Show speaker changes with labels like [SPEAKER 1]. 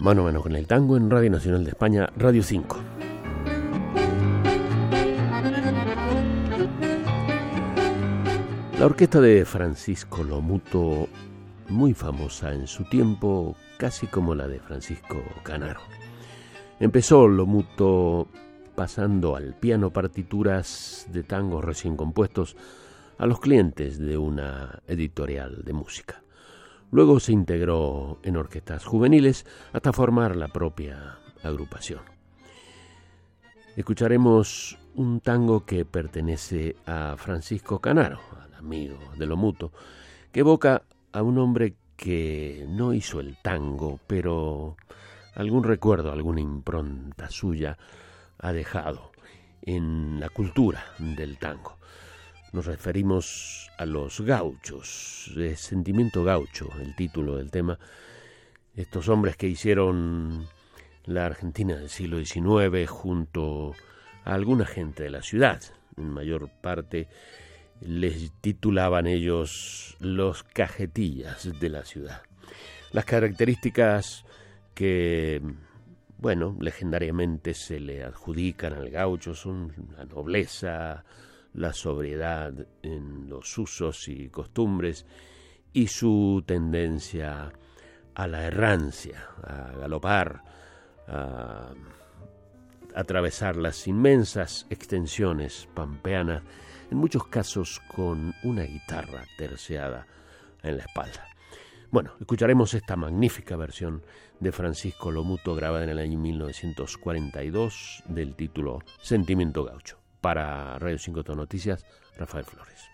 [SPEAKER 1] mano a mano con el tango en Radio Nacional de España, Radio 5. La orquesta de Francisco Lomuto, muy famosa en su tiempo, casi como la de Francisco Canaro. Empezó Lomuto pasando al piano partituras de tangos recién compuestos a los clientes de una editorial de música. Luego se integró en orquestas juveniles hasta formar la propia agrupación. Escucharemos un tango que pertenece a Francisco Canaro, al amigo de lo mutuo, que evoca a un hombre que no hizo el tango, pero algún recuerdo, alguna impronta suya ha dejado en la cultura del tango. Nos referimos a los gauchos, Sentimiento Gaucho, el título del tema. Estos hombres que hicieron la Argentina del siglo XIX junto a alguna gente de la ciudad, en mayor parte les titulaban ellos los cajetillas de la ciudad. Las características que, bueno, legendariamente se le adjudican al gaucho son la nobleza, la sobriedad en los usos y costumbres y su tendencia a la errancia, a galopar, a atravesar las inmensas extensiones pampeanas, en muchos casos con una guitarra terciada en la espalda. Bueno, escucharemos esta magnífica versión de Francisco Lomuto grabada en el año 1942 del título Sentimiento Gaucho. Para Radio 5 Noticias, Rafael Flores.